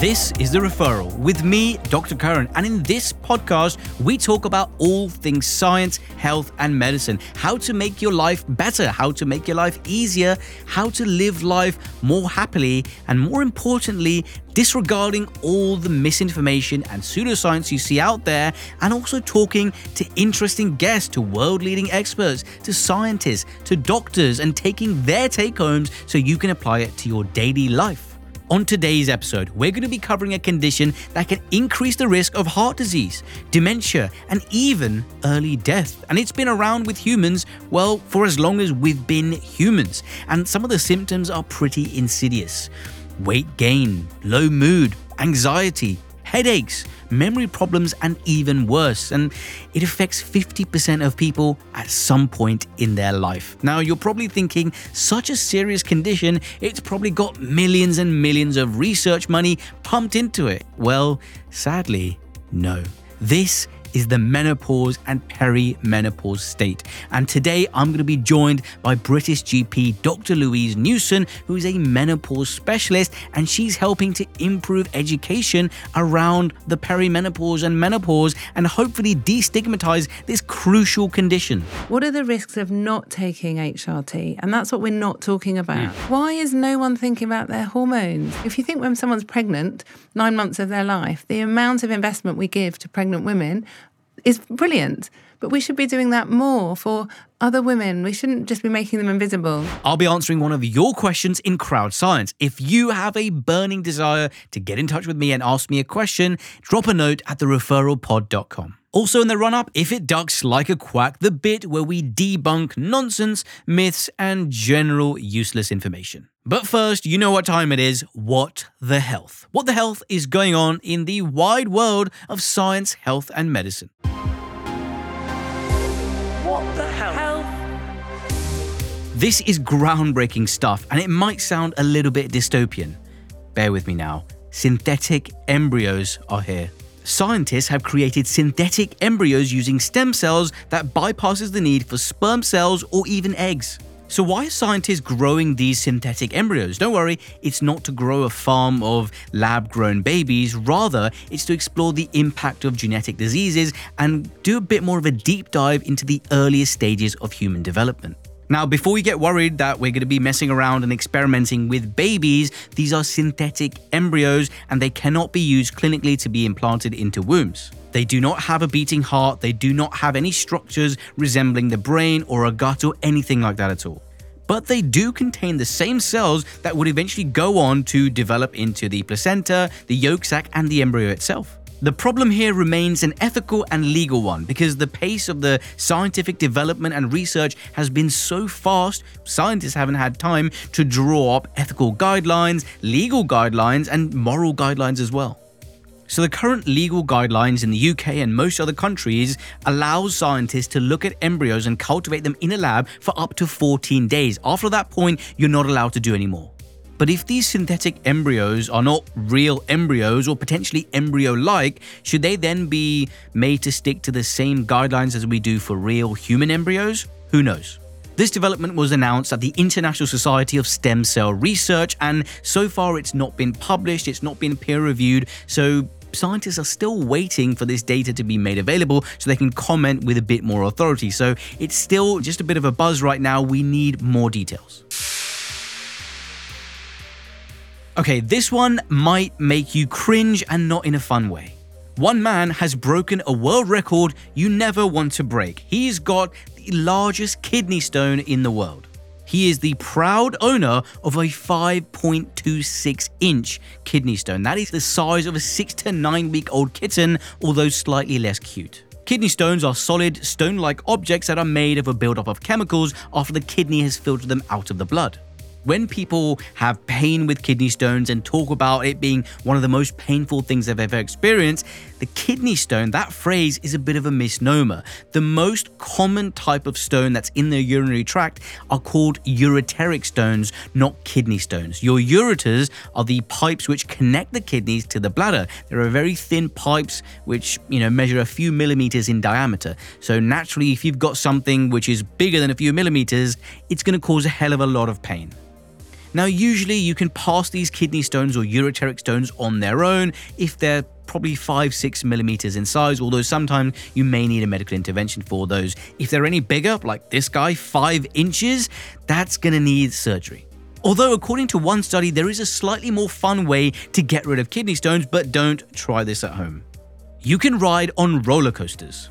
This is The Referral with me, Dr. Karan. And in this podcast, we talk about all things science, health, and medicine how to make your life better, how to make your life easier, how to live life more happily, and more importantly, disregarding all the misinformation and pseudoscience you see out there, and also talking to interesting guests, to world leading experts, to scientists, to doctors, and taking their take homes so you can apply it to your daily life. On today's episode, we're going to be covering a condition that can increase the risk of heart disease, dementia, and even early death. And it's been around with humans, well, for as long as we've been humans. And some of the symptoms are pretty insidious weight gain, low mood, anxiety, headaches, memory problems, and even worse. And it affects 50% of people at some point in their life. Now, you're probably thinking, such a serious condition, it's probably got millions and millions of research money pumped into it. Well, sadly, no. This is the menopause and perimenopause state. And today I'm going to be joined by British GP Dr. Louise Newson, who is a menopause specialist, and she's helping to improve education around the perimenopause and menopause and hopefully destigmatize this crucial condition. What are the risks of not taking HRT? And that's what we're not talking about. Mm. Why is no one thinking about their hormones? If you think when someone's pregnant, nine months of their life, the amount of investment we give to pregnant women is brilliant. But we should be doing that more for other women. We shouldn't just be making them invisible. I'll be answering one of your questions in Crowd Science. If you have a burning desire to get in touch with me and ask me a question, drop a note at thereferralpod.com. Also, in the run up, if it ducks like a quack, the bit where we debunk nonsense, myths, and general useless information. But first, you know what time it is. What the health? What the health is going on in the wide world of science, health, and medicine? What the health? This is groundbreaking stuff, and it might sound a little bit dystopian. Bear with me now. Synthetic embryos are here. Scientists have created synthetic embryos using stem cells that bypasses the need for sperm cells or even eggs. So why are scientists growing these synthetic embryos? Don't worry, it's not to grow a farm of lab-grown babies, rather it's to explore the impact of genetic diseases and do a bit more of a deep dive into the earliest stages of human development. Now, before you get worried that we're going to be messing around and experimenting with babies, these are synthetic embryos and they cannot be used clinically to be implanted into wombs. They do not have a beating heart, they do not have any structures resembling the brain or a gut or anything like that at all. But they do contain the same cells that would eventually go on to develop into the placenta, the yolk sac, and the embryo itself. The problem here remains an ethical and legal one because the pace of the scientific development and research has been so fast, scientists haven't had time to draw up ethical guidelines, legal guidelines, and moral guidelines as well. So the current legal guidelines in the UK and most other countries allows scientists to look at embryos and cultivate them in a lab for up to 14 days. After that point, you're not allowed to do any more. But if these synthetic embryos are not real embryos or potentially embryo like, should they then be made to stick to the same guidelines as we do for real human embryos? Who knows? This development was announced at the International Society of Stem Cell Research, and so far it's not been published, it's not been peer reviewed, so scientists are still waiting for this data to be made available so they can comment with a bit more authority. So it's still just a bit of a buzz right now. We need more details. Okay, this one might make you cringe and not in a fun way. One man has broken a world record you never want to break. He's got the largest kidney stone in the world. He is the proud owner of a 5.26 inch kidney stone. That is the size of a 6 to 9 week old kitten, although slightly less cute. Kidney stones are solid, stone like objects that are made of a buildup of chemicals after the kidney has filtered them out of the blood. When people have pain with kidney stones and talk about it being one of the most painful things they've ever experienced, the kidney stone, that phrase is a bit of a misnomer. The most common type of stone that's in the urinary tract are called ureteric stones, not kidney stones. Your ureters are the pipes which connect the kidneys to the bladder. There are very thin pipes which, you know, measure a few millimeters in diameter. So naturally, if you've got something which is bigger than a few millimeters, it's going to cause a hell of a lot of pain. Now, usually you can pass these kidney stones or ureteric stones on their own if they're probably 5 6 millimeters in size, although sometimes you may need a medical intervention for those. If they're any bigger, like this guy, 5 inches, that's gonna need surgery. Although, according to one study, there is a slightly more fun way to get rid of kidney stones, but don't try this at home. You can ride on roller coasters.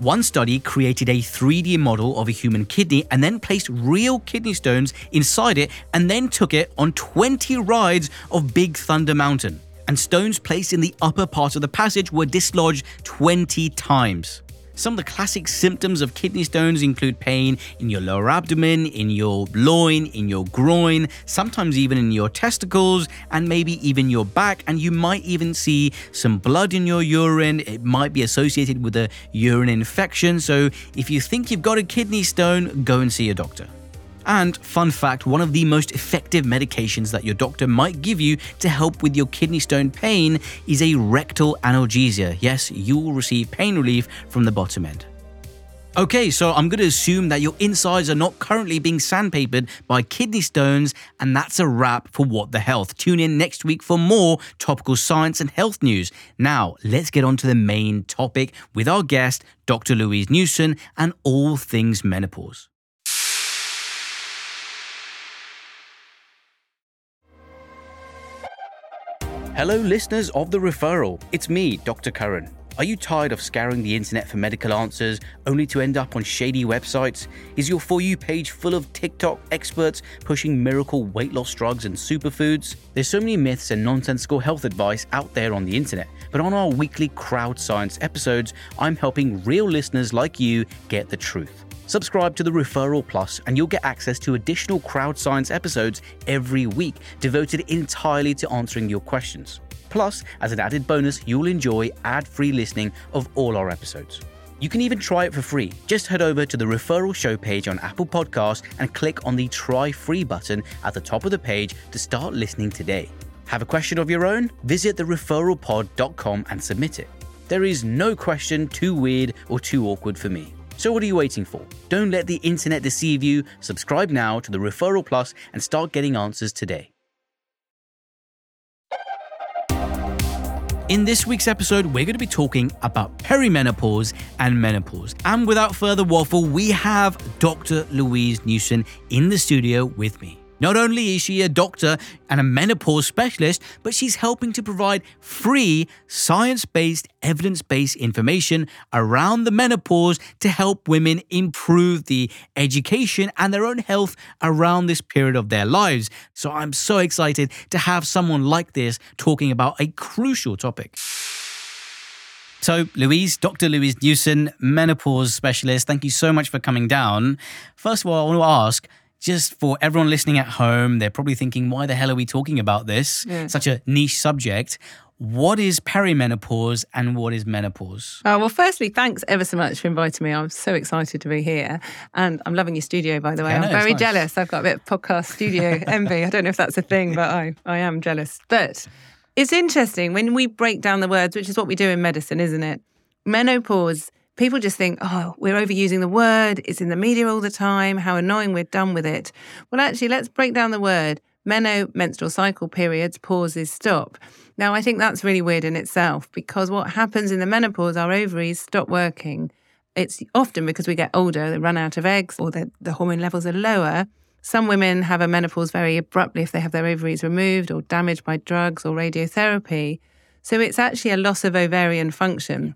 One study created a 3D model of a human kidney and then placed real kidney stones inside it and then took it on 20 rides of Big Thunder Mountain. And stones placed in the upper part of the passage were dislodged 20 times. Some of the classic symptoms of kidney stones include pain in your lower abdomen, in your loin, in your groin, sometimes even in your testicles, and maybe even your back. And you might even see some blood in your urine. It might be associated with a urine infection. So if you think you've got a kidney stone, go and see a doctor. And, fun fact, one of the most effective medications that your doctor might give you to help with your kidney stone pain is a rectal analgesia. Yes, you will receive pain relief from the bottom end. Okay, so I'm going to assume that your insides are not currently being sandpapered by kidney stones, and that's a wrap for What the Health. Tune in next week for more topical science and health news. Now, let's get on to the main topic with our guest, Dr. Louise Newson, and all things menopause. Hello, listeners of The Referral. It's me, Dr. Karan. Are you tired of scouring the internet for medical answers only to end up on shady websites? Is your For You page full of TikTok experts pushing miracle weight loss drugs and superfoods? There's so many myths and nonsensical health advice out there on the internet, but on our weekly Crowd Science episodes, I'm helping real listeners like you get the truth. Subscribe to the Referral Plus and you'll get access to additional crowd science episodes every week devoted entirely to answering your questions. Plus, as an added bonus, you'll enjoy ad free listening of all our episodes. You can even try it for free. Just head over to the referral show page on Apple Podcasts and click on the try free button at the top of the page to start listening today. Have a question of your own? Visit thereferralpod.com and submit it. There is no question too weird or too awkward for me. So what are you waiting for? Don't let the internet deceive you. Subscribe now to the Referral Plus and start getting answers today. In this week's episode, we're going to be talking about perimenopause and menopause. And without further waffle, we have Dr. Louise Newson in the studio with me. Not only is she a doctor and a menopause specialist, but she's helping to provide free, science based, evidence based information around the menopause to help women improve the education and their own health around this period of their lives. So I'm so excited to have someone like this talking about a crucial topic. So, Louise, Dr. Louise Newson, menopause specialist, thank you so much for coming down. First of all, I want to ask just for everyone listening at home, they're probably thinking, why the hell are we talking about this? Yeah. Such a niche subject. What is perimenopause and what is menopause? Oh, well, firstly, thanks ever so much for inviting me. I'm so excited to be here. And I'm loving your studio, by the way. Yeah, I'm very nice. jealous. I've got a bit of podcast studio envy. I don't know if that's a thing, but I, I am jealous. But it's interesting when we break down the words, which is what we do in medicine, isn't it? Menopause people just think, oh, we're overusing the word, it's in the media all the time, how annoying, we're done with it. Well, actually, let's break down the word. Meno, menstrual cycle periods, pauses, stop. Now, I think that's really weird in itself because what happens in the menopause, our ovaries stop working. It's often because we get older, they run out of eggs or the, the hormone levels are lower. Some women have a menopause very abruptly if they have their ovaries removed or damaged by drugs or radiotherapy. So it's actually a loss of ovarian function.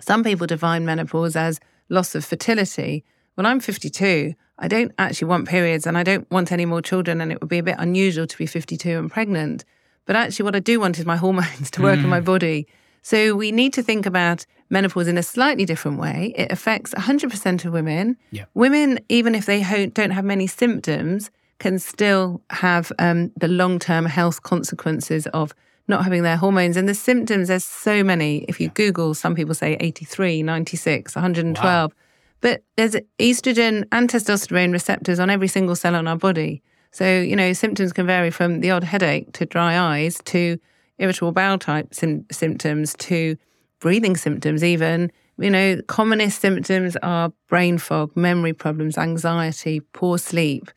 Some people define menopause as loss of fertility. When I'm 52, I don't actually want periods and I don't want any more children, and it would be a bit unusual to be 52 and pregnant. But actually, what I do want is my hormones to work mm. in my body. So we need to think about menopause in a slightly different way. It affects 100% of women. Yeah. Women, even if they don't have many symptoms, can still have um, the long term health consequences of not having their hormones. And the symptoms, there's so many. If you Google, some people say 83, 96, 112. Wow. But there's estrogen and testosterone receptors on every single cell on our body. So, you know, symptoms can vary from the odd headache to dry eyes to irritable bowel type sim- symptoms to breathing symptoms, even. You know, commonest symptoms are brain fog, memory problems, anxiety, poor sleep.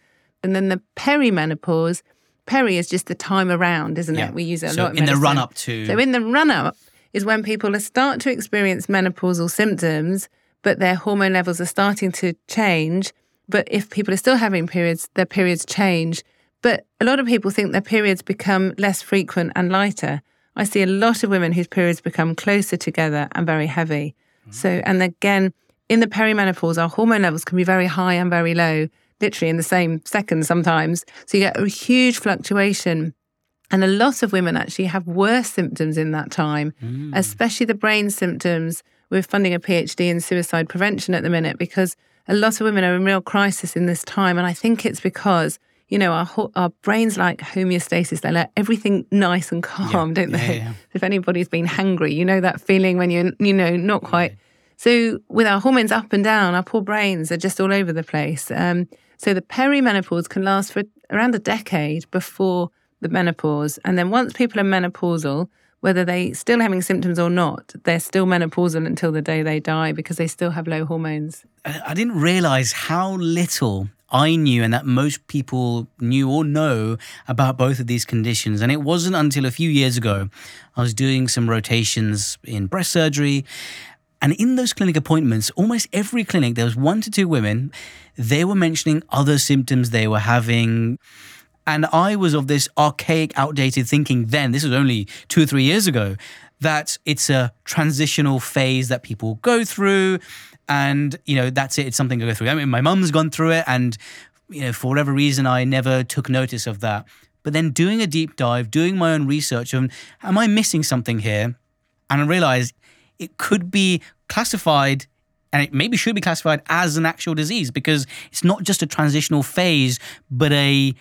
And then the perimenopause peri is just the time around, isn't Yeah. it? We use it a So lot in the run up to- So in the run up is when people start to experience menopausal symptoms, but their hormone levels are starting to change. But if people are still having periods, their periods change. But a lot of people think their periods become less frequent and lighter. I see a lot of women whose periods become closer together and very heavy. Mm-hmm. So, and again, in the perimenopause, our hormone levels can be very high and very low, literally in the same second sometimes. So you get a huge fluctuation. And a lot of women actually have worse symptoms in that time, especially the brain symptoms. We're funding a PhD in suicide prevention at the minute because a lot of women are in real crisis in this time. And I think it's because, you know, our, ho- our brains like homeostasis. They like everything nice and calm, don't Yeah, they? yeah, yeah. If anybody's been hungry, you know that feeling when you're, you know, not quite. So with our hormones up and down, our poor brains are just all over the place. Um, so the perimenopause can last for around a decade before the menopause. And then once people are menopausal, whether they're still having symptoms or not, they're still menopausal until the day they die because they still have low hormones. I didn't realize how little I knew and that most people knew or know about both of these conditions. And it wasn't until a few years ago I was doing some rotations in breast surgery. And in those clinic appointments, almost every clinic, there was one to two women, they were mentioning other symptoms they were having. And I was of this archaic, outdated thinking then, this was only two or three years ago, that it's a transitional phase that people go through. And, you know, that's it. It's something to go through. I mean, my mum's gone through it. And, you know, for whatever reason, I never took notice of that. But then doing a deep dive, doing my own research on, am I missing something here? And I realized it could be classified and it maybe should be classified as an actual disease because it's not just a transitional phase, but a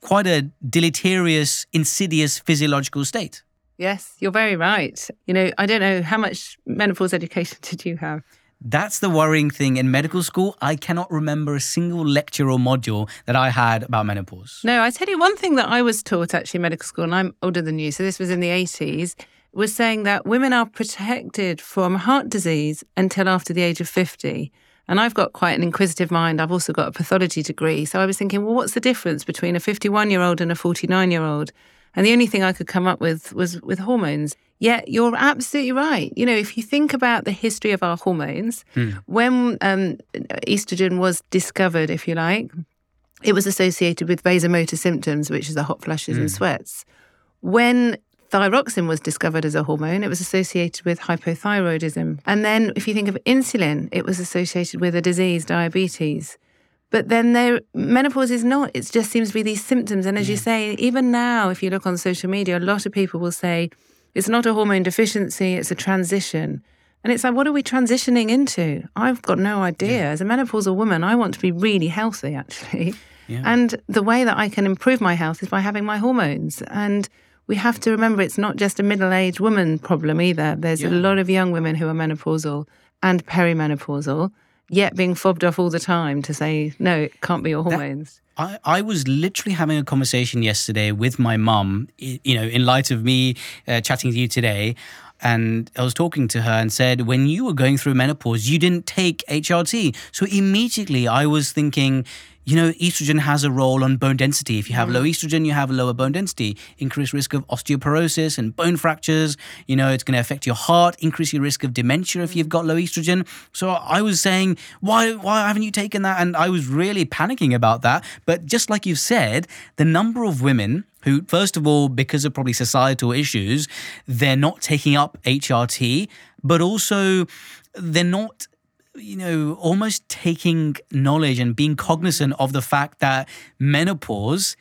quite a deleterious, insidious physiological state. Yes, you're very right. You know, I don't know how much menopause education did you have? That's the worrying thing in medical school. I cannot remember a single lecture or module that I had about menopause. No, I tell you one thing that I was taught actually in medical school, and I'm older than you, so this was in the 80s, was saying that women are protected from heart disease until after the age of 50. And I've got quite an inquisitive mind. I've also got a pathology degree. So I was thinking, well, what's the difference between a 51 year old and a 49 year old? And the only thing I could come up with was with hormones. Yet you're absolutely right. You know, if you think about the history of our hormones, when um, estrogen was discovered, if you like, it was associated with vasomotor symptoms, which is the hot flushes and sweats. When thyroxine was discovered as a hormone, it was associated with hypothyroidism. And then if you think of insulin, it was associated with a disease, diabetes. But then there, menopause is not. It just seems to be these symptoms. And as you mm. say, even now, if you look on social media, a lot of people will say it's not a hormone deficiency, it's a transition. And it's like, what are we transitioning into? I've got no idea. As a menopausal woman, I want to be really healthy, actually. Yeah. And the way that I can improve my health is by having my hormones. And we have to remember it's not just a middle aged woman problem either. There's a lot of young women who are menopausal and perimenopausal, yet being fobbed off all the time to say, no, it can't be your hormones. I, I was literally having a conversation yesterday with my mum, you know, in light of me uh, chatting to you today. And I was talking to her and said, when you were going through menopause, you didn't take HRT. So immediately I was thinking, you know, estrogen has a role on bone density. If you have low mm. estrogen, you have a lower bone density, increased risk of osteoporosis and bone fractures. You know, it's going to affect your heart, increase your risk of dementia if you've mm. got low estrogen. So I was saying, why, why haven't you taken that? And I was really panicking about that. But just like you've said, the number of women who, first of all, because of probably societal issues, they're not taking up HRT, but also they're not you know, almost taking knowledge and being cognizant of the fact that menopause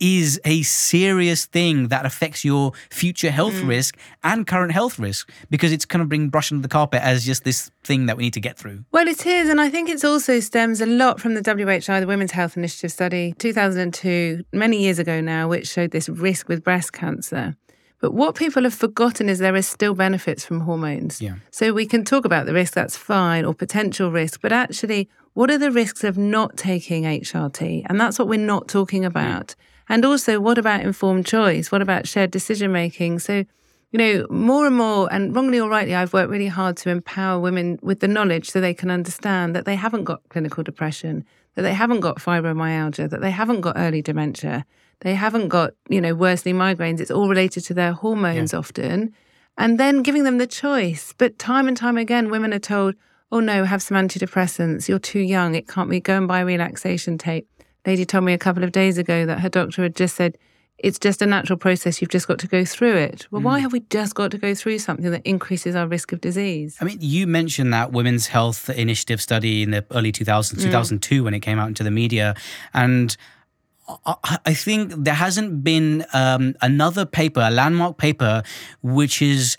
is a serious thing that affects your future health mm. risk and current health risk because it's kind of being brushed under the carpet as just this thing that we need to get through. Well, it is. And I think it also stems a lot from the WHI, the Women's Health Initiative study, 2002, many years ago now, which showed this risk with breast cancer. But what people have forgotten is there is still benefits from hormones. Yeah. So we can talk about the risk, that's fine, or potential risk, but actually, what are the risks of not taking HRT? And that's what we're not talking about. And also, what about informed choice? What about shared decision making? So, you know, more and more, and wrongly or rightly, I've worked really hard to empower women with the knowledge so they can understand that they haven't got clinical depression, that they haven't got fibromyalgia, that they haven't got early dementia, they haven't got, you know, worsening migraines. It's all related to their hormones yeah. often. And then giving them the choice. But time and time again, women are told, oh no, have some antidepressants. You're too young. It can't be. Go and buy relaxation tape. Lady told me a couple of days ago that her doctor had just said, it's just a natural process. You've just got to go through it. Well, mm. why have we just got to go through something that increases our risk of disease? I mean, you mentioned that Women's Health Initiative study in the early 2000s, mm. 2002, when it came out into the media. And I think there hasn't been um, another paper, a landmark paper, which has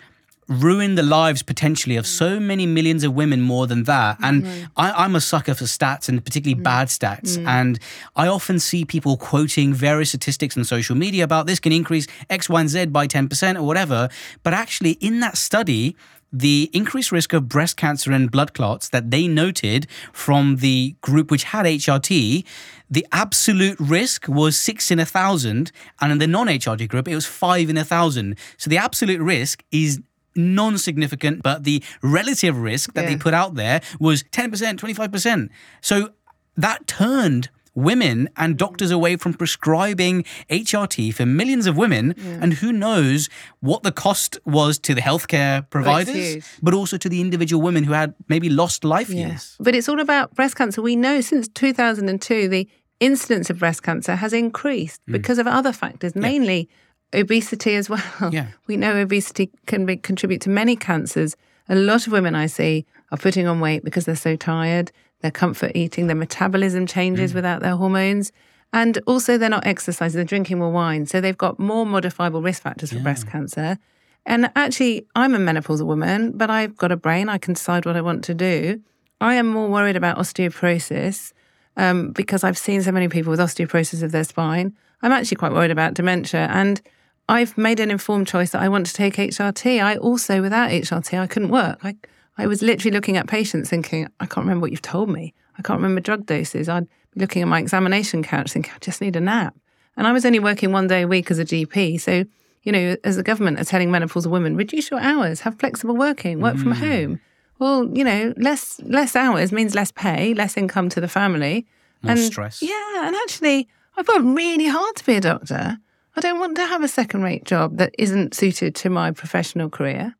ruined the lives potentially of so many millions of women more than that. And mm-hmm. I, am a sucker for stats and particularly mm-hmm. bad stats. Mm-hmm. And I often see people quoting various statistics on social media about this can increase X, Y, and Z by 10% or whatever. But actually, in that study, the increased risk of breast cancer and blood clots that they noted from the group which had HRT, the absolute risk was six in a thousand. And in the non HRT group, it was five in a thousand. So the absolute risk is non significant, but the relative risk that yeah. they put out there was 10%, 25%. So that turned women and doctors away from prescribing HRT for millions of women. Yeah. And who knows what the cost was to the healthcare providers, but also to the individual women who had maybe lost life yeah. years. But it's all about breast cancer. We know since 2002, the incidence of breast cancer has increased mm. because of other factors, mainly obesity as well. Yeah. We know obesity can be, contribute to many cancers. A lot of women I see are putting on weight because they're so tired, their comfort eating, their metabolism changes mm. without their hormones. And also, they're not exercising, they're drinking more wine. So they've got more modifiable risk factors for yeah. breast cancer. And actually, I'm a menopausal woman, but I've got a brain. I can decide what I want to do. I am more worried about osteoporosis um, because I've seen so many people with osteoporosis of their spine. I'm actually quite worried about dementia. And I've made an informed choice that I want to take HRT. I also, without HRT, I couldn't work. I, I was literally looking at patients thinking, I can't remember what you've told me. I can't remember drug doses. I'd be looking at my examination couch thinking, I just need a nap. And I was only working one day a week as a GP. So, you know, as the government are telling menopausal women, reduce your hours, have flexible working, work mm. from home. Well, you know, less less hours means less pay, less income to the family. More and stress. Yeah. And actually, I've worked really hard to be a doctor. I don't want to have a second rate job that isn't suited to my professional career.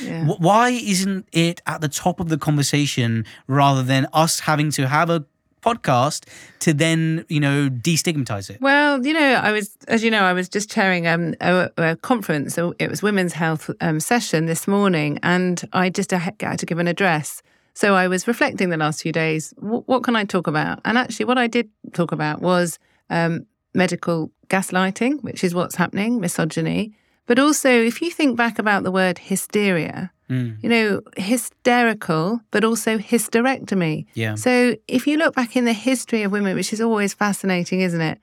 Yeah. Why isn't it at the top of the conversation rather than us having to have a podcast to then you know destigmatize it? Well you know i was as you know i was just chairing um, a, a conference. It was women's health um, session this morning and i just had to give an address. So i was reflecting the last few days. What can i talk about? And actually what i did talk about was um, medical gaslighting, which is what's happening, misogyny. But also, if you think back about the word hysteria, mm. you know, hysterical, but also hysterectomy. Yeah. So if you look back in the history of women, which is always fascinating, isn't it?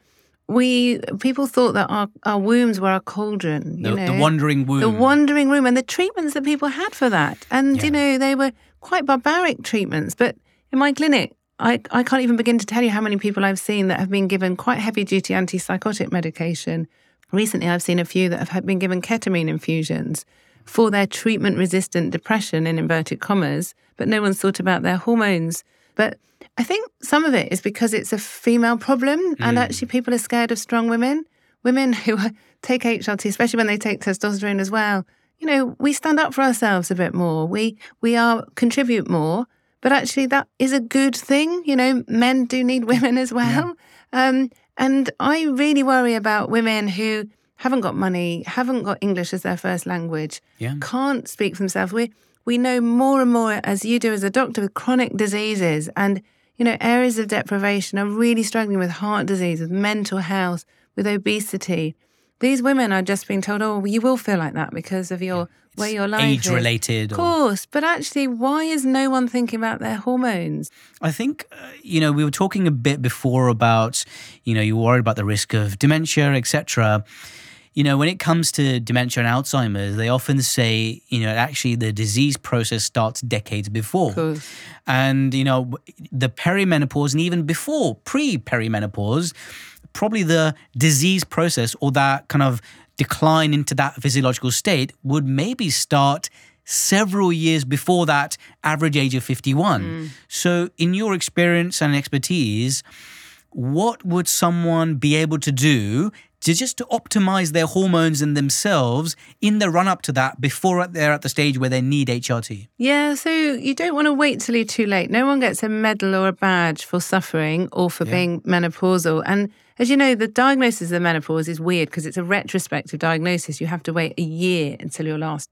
We people thought that our, our wombs were a cauldron. The, know, the wandering womb. The wandering womb, and the treatments that people had for that. And, yeah. you know, they were quite barbaric treatments. But in my clinic, I, I can't even begin to tell you how many people I've seen that have been given quite heavy duty antipsychotic medication. Recently, I've seen a few that have been given ketamine infusions for their treatment resistant depression, in inverted commas, but no one's thought about their hormones. But I think some of it is because it's a female problem, mm. and actually, people are scared of strong women. Women who take HRT, especially when they take testosterone as well, you know, we stand up for ourselves a bit more. We we are contribute more but actually, that is a good thing. You know, men do need women as well. Yeah. Um, and I really worry about women who haven't got money, haven't got English as their first language, yeah. can't speak for themselves. We we know more and more, as you do as a doctor, with chronic diseases and you know areas of deprivation are really struggling with heart disease, with mental health, with obesity. These women are just being told, "Oh, you will feel like that because of your where your life age related. Of course, but actually, why is no one thinking about their hormones? I think uh, you know we were talking a bit before about you know you're worried about the risk of dementia, etc. You know, when it comes to dementia and Alzheimer's, they often say, you know, actually the disease process starts decades before. And, you know, the perimenopause and even before, pre perimenopause, probably the disease process or that kind of decline into that physiological state would maybe start several years before that average age of 51. Mm. So, in your experience and expertise, what would someone be able to do to just to optimize their hormones and themselves in the run up to that before they're at the stage where they need HRT? Yeah, so you don't want to wait till you're too late. No one gets a medal or a badge for suffering or for being menopausal. And as you know, the diagnosis of menopause is weird because it's a retrospective diagnosis. You have to wait a year until your last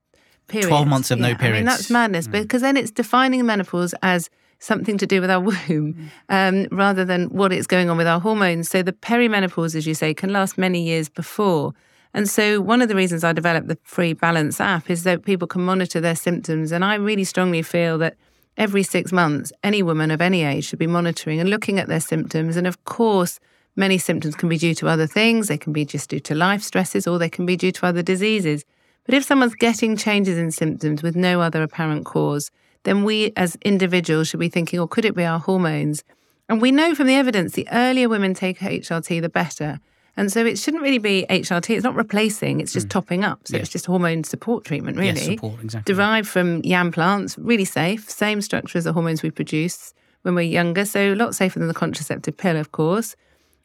period. 12 months of no periods. I mean, that's madness because then it's defining menopause as something to do with our womb um, rather than what is going on with our hormones. So the perimenopause, as you say, can last many years before. And so one of the reasons I developed the free balance app is that people can monitor their symptoms. And I really strongly feel that every six months, any woman of any age should be monitoring and looking at their symptoms. And of course, many symptoms can be due to other things. They can be just due to life stresses or they can be due to other diseases. But if someone's getting changes in symptoms with no other apparent cause, then we as individuals should be thinking, or could it be our hormones? And we know from the evidence the earlier women take HRT, the better. And so it shouldn't really be HRT. It's not replacing, it's just mm. topping up. So it's just hormone support treatment, really. Yes, support, exactly. Derived from yam plants, really safe, same structure as the hormones we produce when we're younger. So a lot safer than the contraceptive pill, of course.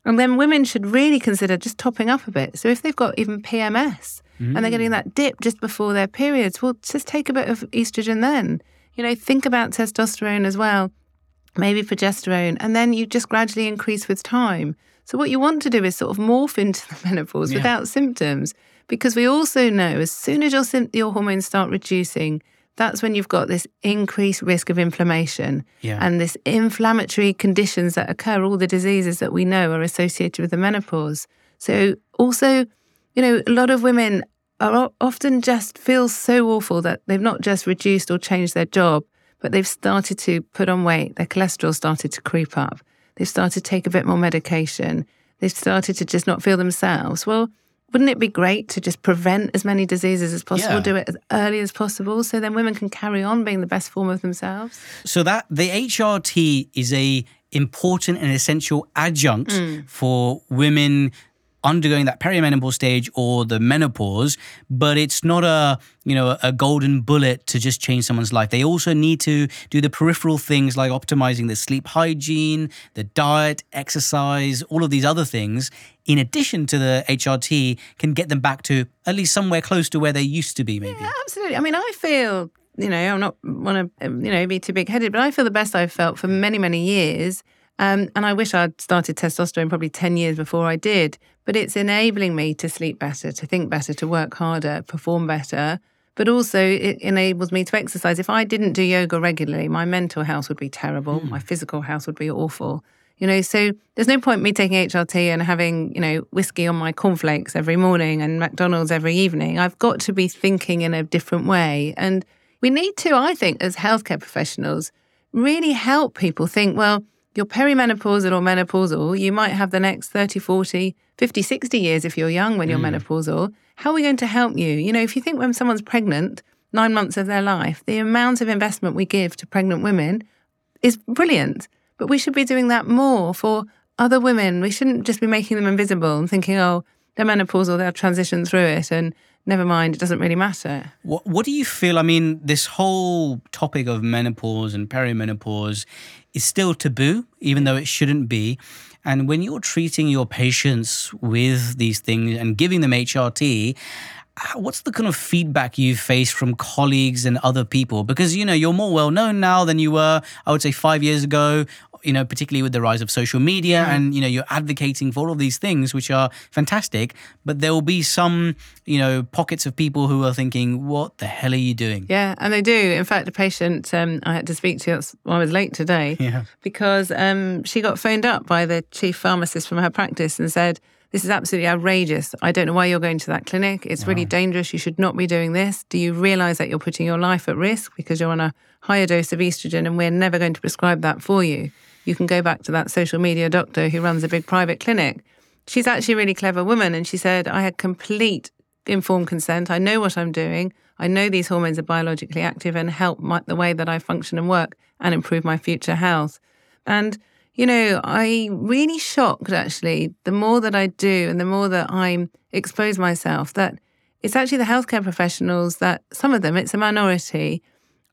And then women should really consider just topping up a bit. So if they've got even PMS and they're getting mm. that dip just before their periods, well, just take a bit of estrogen then. You know, think about testosterone as well, maybe progesterone, and then you just gradually increase with time. So what you want to do is sort of morph into the menopause without symptoms, because we also know as soon as your your hormones start reducing, that's when you've got this increased risk of inflammation Yeah. and this inflammatory conditions that occur, all the diseases that we know are associated with the menopause. So also, you know, a lot of women are often just feel so awful that they've not just reduced or changed their job, but they've started to put on weight. Their cholesterol started to creep up. They've started to take a bit more medication. They've started to just not feel themselves. Well, wouldn't it be great to just prevent as many diseases as possible, Yeah. do it as early as possible, so then women can carry on being the best form of themselves? So that the HRT is a important and essential adjunct Mm. for women undergoing that perimenopause stage or the menopause but it's not a you know a golden bullet to just change someone's life they also need to do the peripheral things like optimizing the sleep hygiene the diet exercise all of these other things in addition to the HRT can get them back to at least somewhere close to where they used to be maybe Yeah, absolutely. I mean, I feel, you know, I'm not want to, you know, be too big headed, but I feel the best I've felt for many, many years. Um, and I wish I'd started testosterone probably 10 years before I did. But it's enabling me to sleep better, to think better, to work harder, perform better. But also, it enables me to exercise. If I didn't do yoga regularly, my mental health would be terrible. My physical health would be awful. You know, so there's no point me taking HRT and having, you know, whiskey on my cornflakes every morning and McDonald's every evening. I've got to be thinking in a different way. And we need to, I think, as healthcare professionals, really help people think, well, you're perimenopausal or menopausal. You might have the next 30, 40, 50, 60 years if you're young when you're mm. menopausal. How are we going to help you? You know, if you think when someone's pregnant, nine months of their life, the amount of investment we give to pregnant women is brilliant. But we should be doing that more for other women. We shouldn't just be making them invisible and thinking, oh, they're menopausal, they'll transition through it, and never mind, it doesn't really matter. What What do you feel? I mean, this whole topic of menopause and perimenopause is still taboo, even though it shouldn't be. And when you're treating your patients with these things and giving them HRT, uh, what's the kind of feedback you face from colleagues and other people? Because you know you're more well known now than you were, I would say, five years ago. You know, particularly with the rise of social media, and you know you're advocating for all of these things, which are fantastic. But there will be some, you know, pockets of people who are thinking, "What the hell are you doing?" Yeah, and they do. In fact, a patient um, I had to speak to, that's why I was late today, Yeah. because um, she got phoned up by the chief pharmacist from her practice and said, This is absolutely outrageous. I don't know why you're going to that clinic. It's really dangerous. You should not be doing this. Do you realize that you're putting your life at risk because you're on a higher dose of estrogen and we're never going to prescribe that for you? You can go back to that social media doctor who runs a big private clinic. She's actually a really clever woman. And she said, I had complete informed consent. I know what I'm doing. I know these hormones are biologically active and help my, the way that I function and work and improve my future health. And, you know, I really shocked actually the more that I do and the more that I expose myself that it's actually the healthcare professionals that some of them, it's a minority,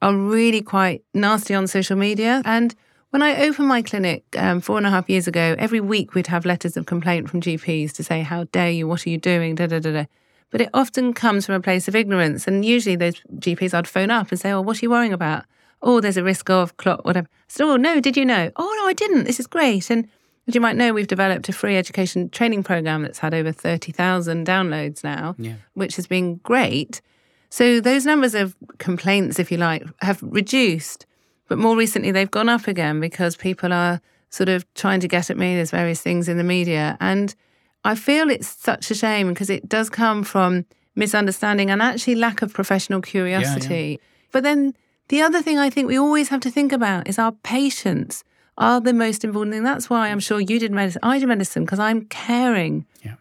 are really quite nasty on social media. And when I opened my clinic um, four and a half years ago, every week we'd have letters of complaint from GPs to say, How dare you? What are you doing? Da, da, da, da. But it often comes from a place of ignorance. And usually those GPs I'd phone up and say, Oh, what are you worrying about? Oh, there's a risk of clot, whatever. So, oh, no, did you know? Oh, no, I didn't. This is great. And as you might know, we've developed a free education training program that's had over 30,000 downloads now, Yeah. which has been great. So those numbers of complaints, if you like, have reduced. But more recently, they've gone up again because people are sort of trying to get at me. There's various things in the media. And I feel it's such a shame because it does come from misunderstanding and actually lack of professional curiosity. But then the other thing I think we always have to think about is our patients are the most important thing. That's why I'm sure you did medicine. I did medicine because I'm caring. Yeah.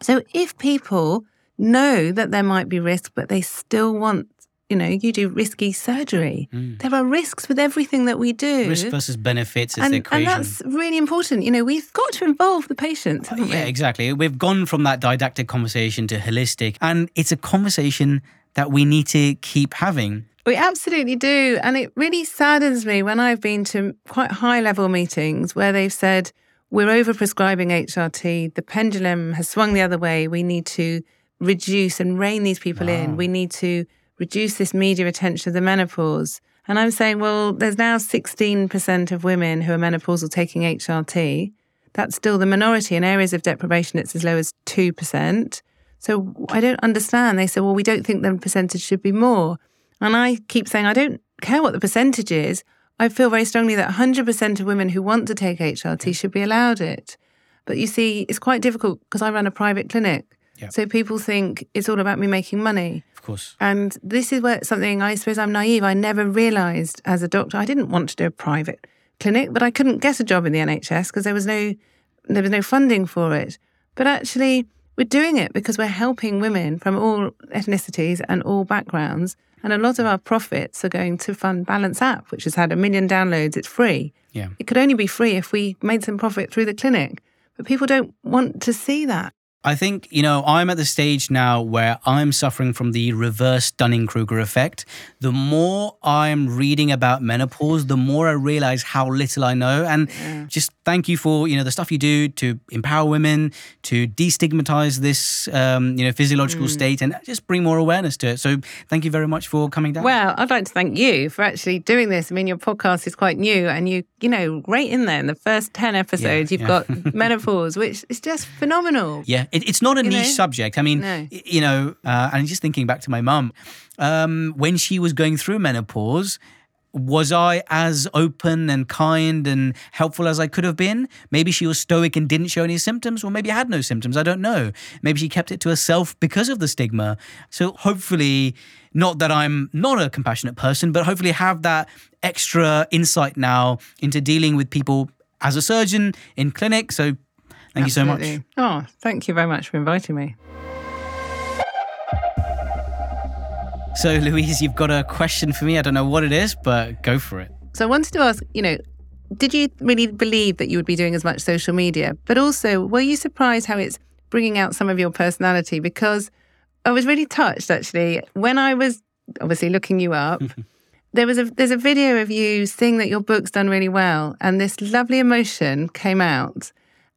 So if people know that there might be risk, but they still want, you know, you do risky surgery, there are risks with everything that we do. Mm. Risk versus benefits is and, the and that's really important. You know, we've got to involve the patients, haven't Yeah, we? exactly. We've gone from that didactic conversation to holistic, and it's a conversation that we need to keep having. We absolutely do. And it really saddens me when I've been to quite high level meetings where they've said, we're overprescribing HRT, the pendulum has swung the other way, we need to reduce and rein these people in, we need to reduce this media attention of the menopause. And I'm saying, well, there's now 16% of women who are menopausal taking HRT. That's still the minority. In areas of deprivation, it's as low as 2%. So I don't understand. They say, well, we don't think the percentage should be more. And I keep saying, I don't care what the percentage is. I feel very strongly that 100% of women who want to take HRT should be allowed it. But you see, it's quite difficult because I run a private clinic. Yeah. So people think it's all about me making money. Of course. And this is where something I suppose I'm naive. I never realised as a doctor I didn't want to do a private clinic, but I couldn't get a job in the NHS because there was no there was no funding for it. But actually, we're doing it because we're helping women from all ethnicities and all backgrounds. And a lot of our profits are going to fund Balance App, which has had a million downloads. It's free. Yeah. It could only be free if we made some profit through the clinic. But people don't want to see that. I think, you know, I'm at the stage now where I'm suffering from the reverse Dunning Kruger effect. The more I'm reading about menopause, the more I realize how little I know. And just thank you for, you know, the stuff you do to empower women, to destigmatize this, um, you know, physiological state and just bring more awareness to it. So thank you very much for coming down. Well, I'd like to thank you for actually doing this. I mean, your podcast is quite new, and you, you know, right in there in the first ten episodes, you've yeah. got menopause, which is just phenomenal. Yeah, it, it's not a You niche know? subject. I mean, No. you know, uh, and just thinking back to my mum, um, when she was going through menopause, was I as open and kind and helpful as I could have been? Maybe she was stoic and didn't show any symptoms, or maybe I had no symptoms. I don't know. Maybe she kept it to herself because of the stigma. So hopefully, not that I'm not a compassionate person, but hopefully have that extra insight now into dealing with people as a surgeon in clinic. So thank you so much. Oh, thank you very much for inviting me. So, Louise, you've got a question for me. I don't know what it is, but go for it. So I wanted to ask, you know, did you really believe that you would be doing as much social media? But also, were you surprised how it's bringing out some of your personality? Because I was really touched actually when I was obviously looking you up. there was a there's a video of you saying that your book's done really well, and this lovely emotion came out.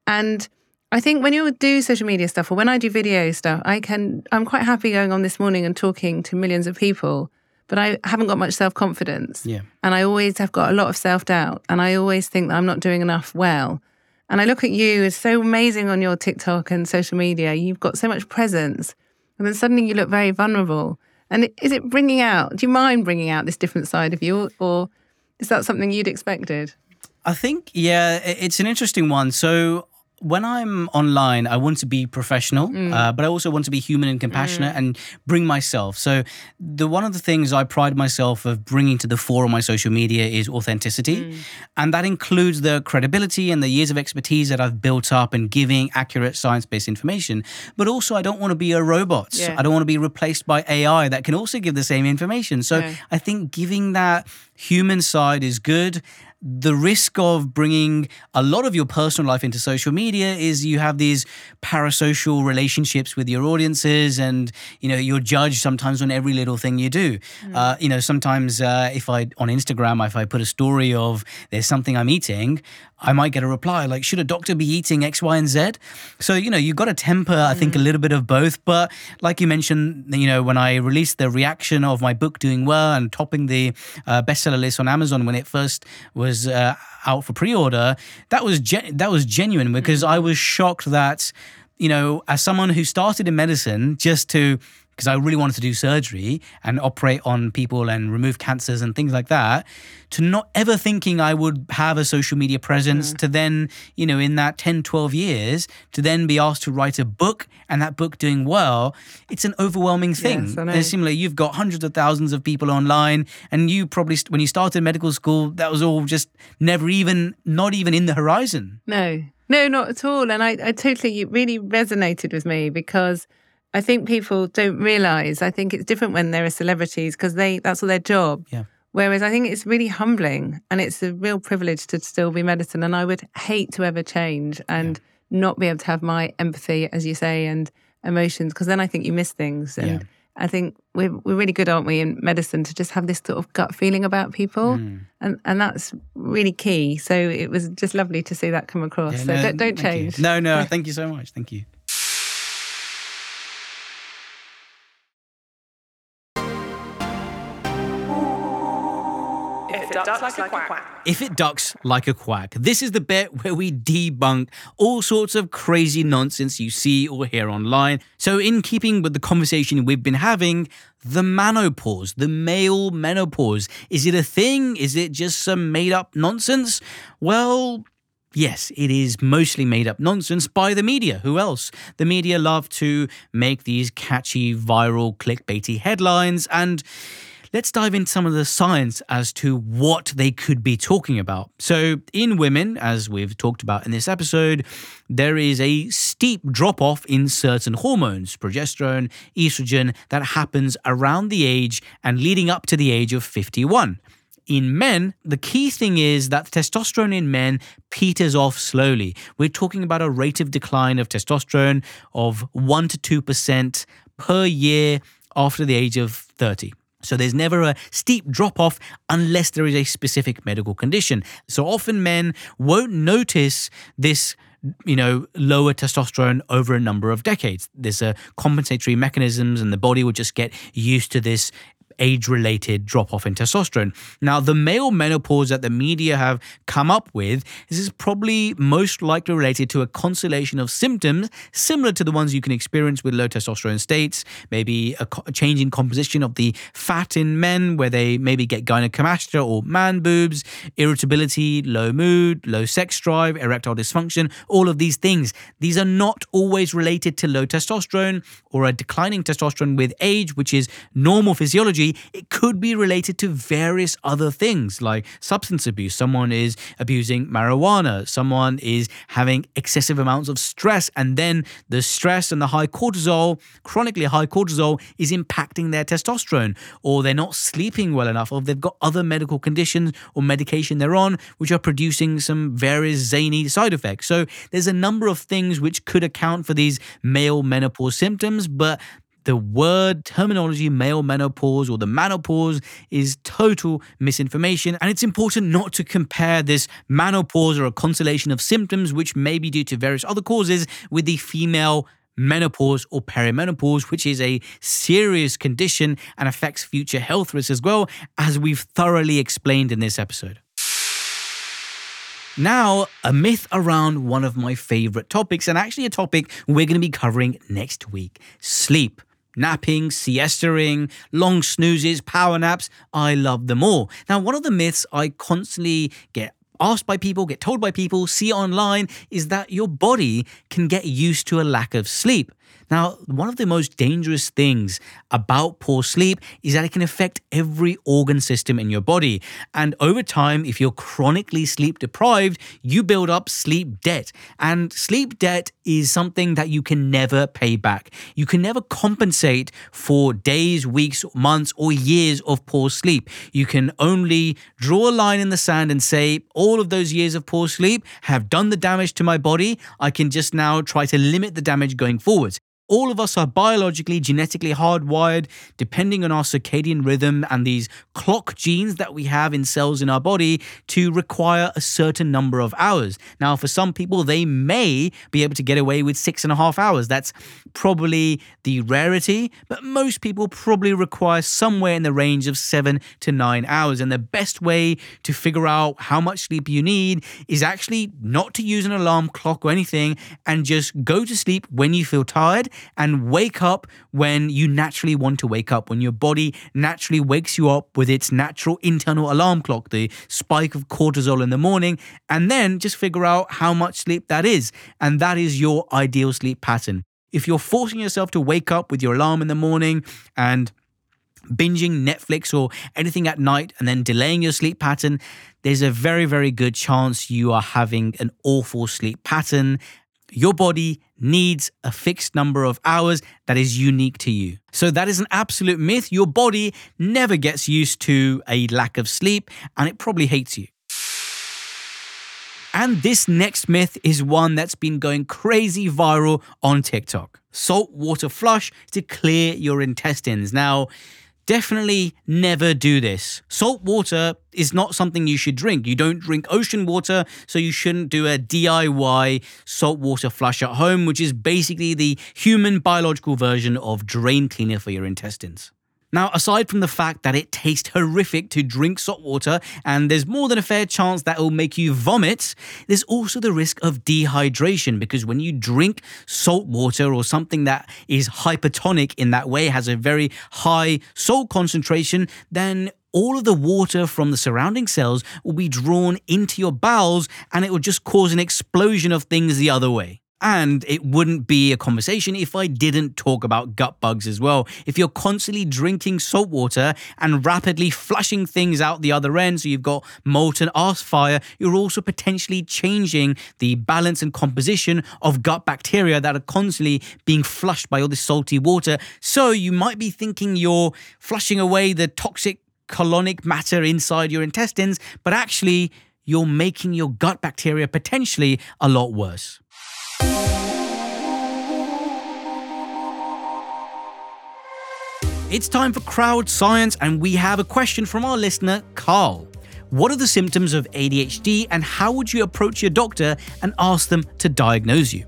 And I think when you do social media stuff or when I do video stuff, I can I'm quite happy going on this morning and talking to millions of people, but I haven't got much self confidence. Yeah. And I always have got a lot of self doubt. And I always think that I'm not doing enough well. And I look at you, it's so amazing on your TikTok and social media. You've got so much presence. And then suddenly you look very vulnerable. And is it bringing out, do you mind bringing out this different side of you? Or is that something you'd expected? I think, yeah, it's an interesting one. So, when I'm online, I want to be professional, mm. uh, but I also want to be human and compassionate mm. and bring myself. So, the one of the things I pride myself of bringing to the fore on my social media is authenticity, mm. and that includes the credibility and the years of expertise that I've built up in giving accurate science-based information. But also, I don't want to be a robot. Yeah. I don't want to be replaced by AI that can also give the same information. So, No. I think giving that human side is good. The risk of bringing a lot of your personal life into social media is you have these parasocial relationships with your audiences and you know you're judged sometimes on every little thing you do mm. uh, you know sometimes uh, if i on instagram if i put a story of there's something i'm eating I might get a reply like, should a doctor be eating X, Y, and Z? So, you know, you've got to temper, I think, a mm. little bit of both. But like you mentioned, you know, when I released the reaction of my book doing well and topping the uh, bestseller list on Amazon when it first was uh, out for pre-order, that was gen- that was genuine because mm. I was shocked that, you know, as someone who started in medicine just to because I really wanted to do surgery and operate on people and remove cancers and things like that, to not ever thinking I would have a social media presence, mm. to then, you know, in that 10, 12 years, to then be asked to write a book and that book doing well, it's an overwhelming thing. Yes, and similarly, you've got hundreds of thousands of people online, and you probably, when you started medical school, that was all just never even, not even in the horizon. No, no, not at all. And I, I totally, it really resonated with me because I think people don't realize. I think it's different when there are celebrities because they that's all their job. Yeah. Whereas I think it's really humbling and it's a real privilege to still be medicine. And I would hate to ever change and yeah. not be able to have my empathy, as you say, and emotions, because then I think you miss things. And yeah. I think we're, we're really good, aren't we, in medicine to just have this sort of gut feeling about people. Mm. And, and that's really key. So it was just lovely to see that come across. Yeah, so no, don't, don't change. You. No, no, thank you so much. Thank you. Ducks, like, like, a quack. quack. If it ducks like a quack. This is the bit where we debunk all sorts of crazy nonsense you see or hear online. So, in keeping with the conversation we've been having, the menopause, the male menopause, is it a thing? Is it just some made up nonsense? Well, Yes, it is mostly made up nonsense by the media. Who else? The media love to make these catchy, viral, clickbaity headlines, and let's dive into some of the science as to what they could be talking about. So, in women, as we've talked about in this episode, there is a steep drop off in certain hormones, progesterone, estrogen, that happens around the age and leading up to the age of 51 in men, the key thing is that testosterone in men peters off slowly. We're talking about a rate of decline of testosterone of 1 to 2% per year after the age of 30. So there's never a steep drop off unless there is a specific medical condition. So often men won't notice this you know, lower testosterone over a number of decades. There's a compensatory mechanisms and the body will just get used to this age related drop off in testosterone. Now, the male menopause that the media have come up with is probably most likely related to a constellation of symptoms similar to the ones you can experience with low testosterone states, maybe a, a change in composition of the fat in men where they maybe get gynecomastia or man boobs, irritability, low mood, low sex drive, erectile dysfunction, all of these things. These are not always related to low testosterone or a declining testosterone with age, which is normal physiology it could be related to various other things like substance abuse. Someone is abusing marijuana, someone is having excessive amounts of stress, and then the stress and the high cortisol, chronically high cortisol, is impacting their testosterone, or they're not sleeping well enough, or they've got other medical conditions or medication they're on, which are producing some various zany side effects. So there's a number of things which could account for these male menopause symptoms, but the word terminology male menopause or the menopause is total misinformation. And it's important not to compare this menopause or a constellation of symptoms, which may be due to various other causes, with the female menopause or perimenopause, which is a serious condition and affects future health risks as well, as we've thoroughly explained in this episode. Now, a myth around one of my favorite topics, and actually a topic we're going to be covering next week sleep napping, siestaing, long snoozes, power naps. I love them all. Now, one of the myths I constantly get asked by people, get told by people, see online is that your body can get used to a lack of sleep. Now, one of the most dangerous things about poor sleep is that it can affect every organ system in your body. And over time, if you're chronically sleep deprived, you build up sleep debt. And sleep debt is something that you can never pay back. You can never compensate for days, weeks, months, or years of poor sleep. You can only draw a line in the sand and say, all of those years of poor sleep have done the damage to my body. I can just now try to limit the damage going forwards. All of us are biologically, genetically hardwired, depending on our circadian rhythm and these clock genes that we have in cells in our body, to require a certain number of hours. Now, for some people, they may be able to get away with six and a half hours. That's probably the rarity, but most people probably require somewhere in the range of seven to nine hours. And the best way to figure out how much sleep you need is actually not to use an alarm clock or anything and just go to sleep when you feel tired and wake up when you naturally want to wake up, when your body naturally wakes you up with its natural internal alarm clock, the spike of cortisol in the morning, and then just figure out how much sleep that is. And that is your ideal sleep pattern. If you're forcing yourself to wake up with your alarm in the morning and binging Netflix or anything at night and then delaying your sleep pattern, there's a very, very good chance you are having an awful sleep pattern your body needs a fixed number of hours that is unique to you. So, that is an absolute myth. Your body never gets used to a lack of sleep and it probably hates you. And this next myth is one that's been going crazy viral on TikTok salt water flush to clear your intestines. Now, definitely never do this. Salt water is not something you should drink. You don't drink ocean water, so you shouldn't do a DIY salt water flush at home, which is basically the human biological version of drain cleaner for your intestines. Now, aside from the fact that it tastes horrific to drink salt water and there's more than a fair chance that it will make you vomit, there's also the risk of dehydration because when you drink salt water or something that is hypertonic in that way, has a very high salt concentration, then all of the water from the surrounding cells will be drawn into your bowels and it will just cause an explosion of things the other way. And it wouldn't be a conversation if I didn't talk about gut bugs as well. If you're constantly drinking salt water and rapidly flushing things out the other end, so you've got molten arse fire, you're also potentially changing the balance and composition of gut bacteria that are constantly being flushed by all this salty water. So you might be thinking you're flushing away the toxic colonic matter inside your intestines, but actually, you're making your gut bacteria potentially a lot worse. It's time for crowd science, and we have a question from our listener, Carl. What are the symptoms of ADHD, and how would you approach your doctor and ask them to diagnose you?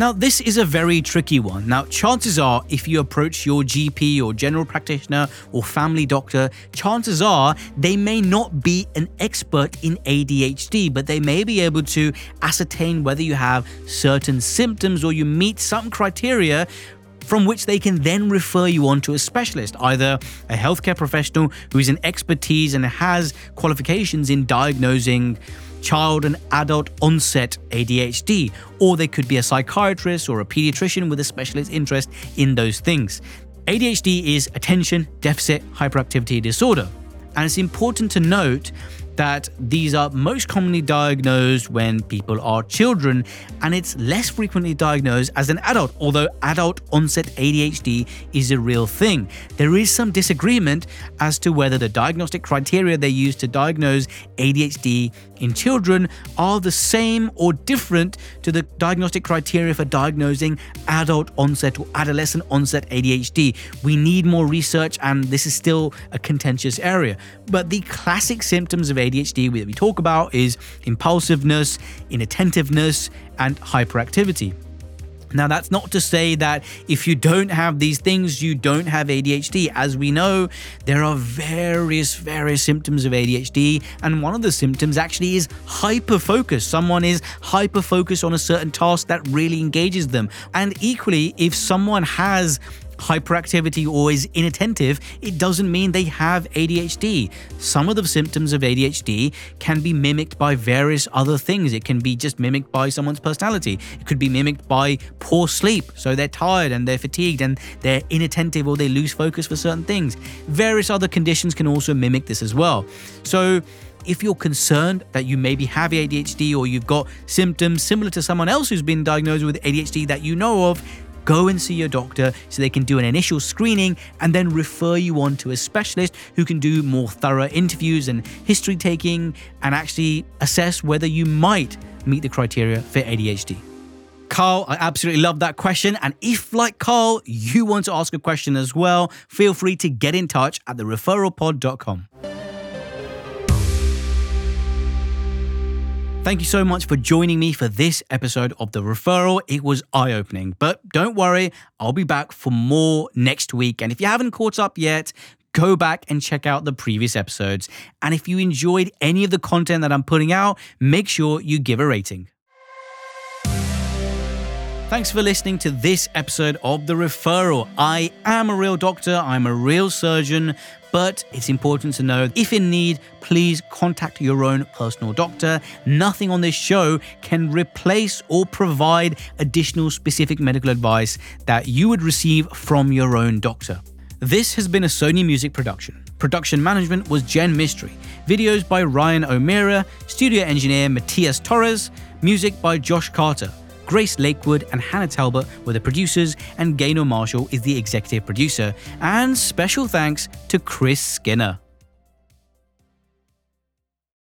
Now, this is a very tricky one. Now, chances are, if you approach your GP or general practitioner or family doctor, chances are they may not be an expert in ADHD, but they may be able to ascertain whether you have certain symptoms or you meet some criteria from which they can then refer you on to a specialist, either a healthcare professional who's an expertise and has qualifications in diagnosing child and adult onset ADHD, or they could be a psychiatrist or a pediatrician with a specialist interest in those things. ADHD is attention deficit hyperactivity disorder. And it's important to note that these are most commonly diagnosed when people are children, and it's less frequently diagnosed as an adult, although adult onset ADHD is a real thing. There is some disagreement as to whether the diagnostic criteria they use to diagnose ADHD in children are the same or different to the diagnostic criteria for diagnosing adult onset or adolescent onset ADHD. We need more research, and this is still a contentious area. But the classic symptoms of ADHD that we talk about is impulsiveness, inattentiveness, and hyperactivity. Now, that's not to say that if you don't have these things, you don't have ADHD. As we know, there are various, various symptoms of ADHD, and one of the symptoms actually is hyperfocus. Someone is hyperfocused on a certain task that really engages them. And equally, if someone has hyperactivity or is inattentive, it doesn't mean they have ADHD. Some of the symptoms of ADHD can be mimicked by various other things. It can be just mimicked by someone's personality. It could be mimicked by poor sleep. So they're tired and they're fatigued and they're inattentive or they lose focus for certain things. Various other conditions can also mimic this as well. So if you're concerned that you maybe have ADHD or you've got symptoms similar to someone else who's been diagnosed with ADHD that you know of, go and see your doctor so they can do an initial screening and then refer you on to a specialist who can do more thorough interviews and history taking and actually assess whether you might meet the criteria for ADHD. Carl, I absolutely love that question. And if, like Carl, you want to ask a question as well, feel free to get in touch at thereferralpod.com. Thank you so much for joining me for this episode of The Referral. It was eye opening, but don't worry, I'll be back for more next week. And if you haven't caught up yet, go back and check out the previous episodes. And if you enjoyed any of the content that I'm putting out, make sure you give a rating. Thanks for listening to this episode of The Referral. I am a real doctor, I'm a real surgeon, but it's important to know if in need, please contact your own personal doctor. Nothing on this show can replace or provide additional specific medical advice that you would receive from your own doctor. This has been a Sony Music production. Production management was Jen Mystery. Videos by Ryan O'Meara, studio engineer Matias Torres, music by Josh Carter. Grace Lakewood and Hannah Talbot were the producers, and Gaynor Marshall is the executive producer. And special thanks to Chris Skinner.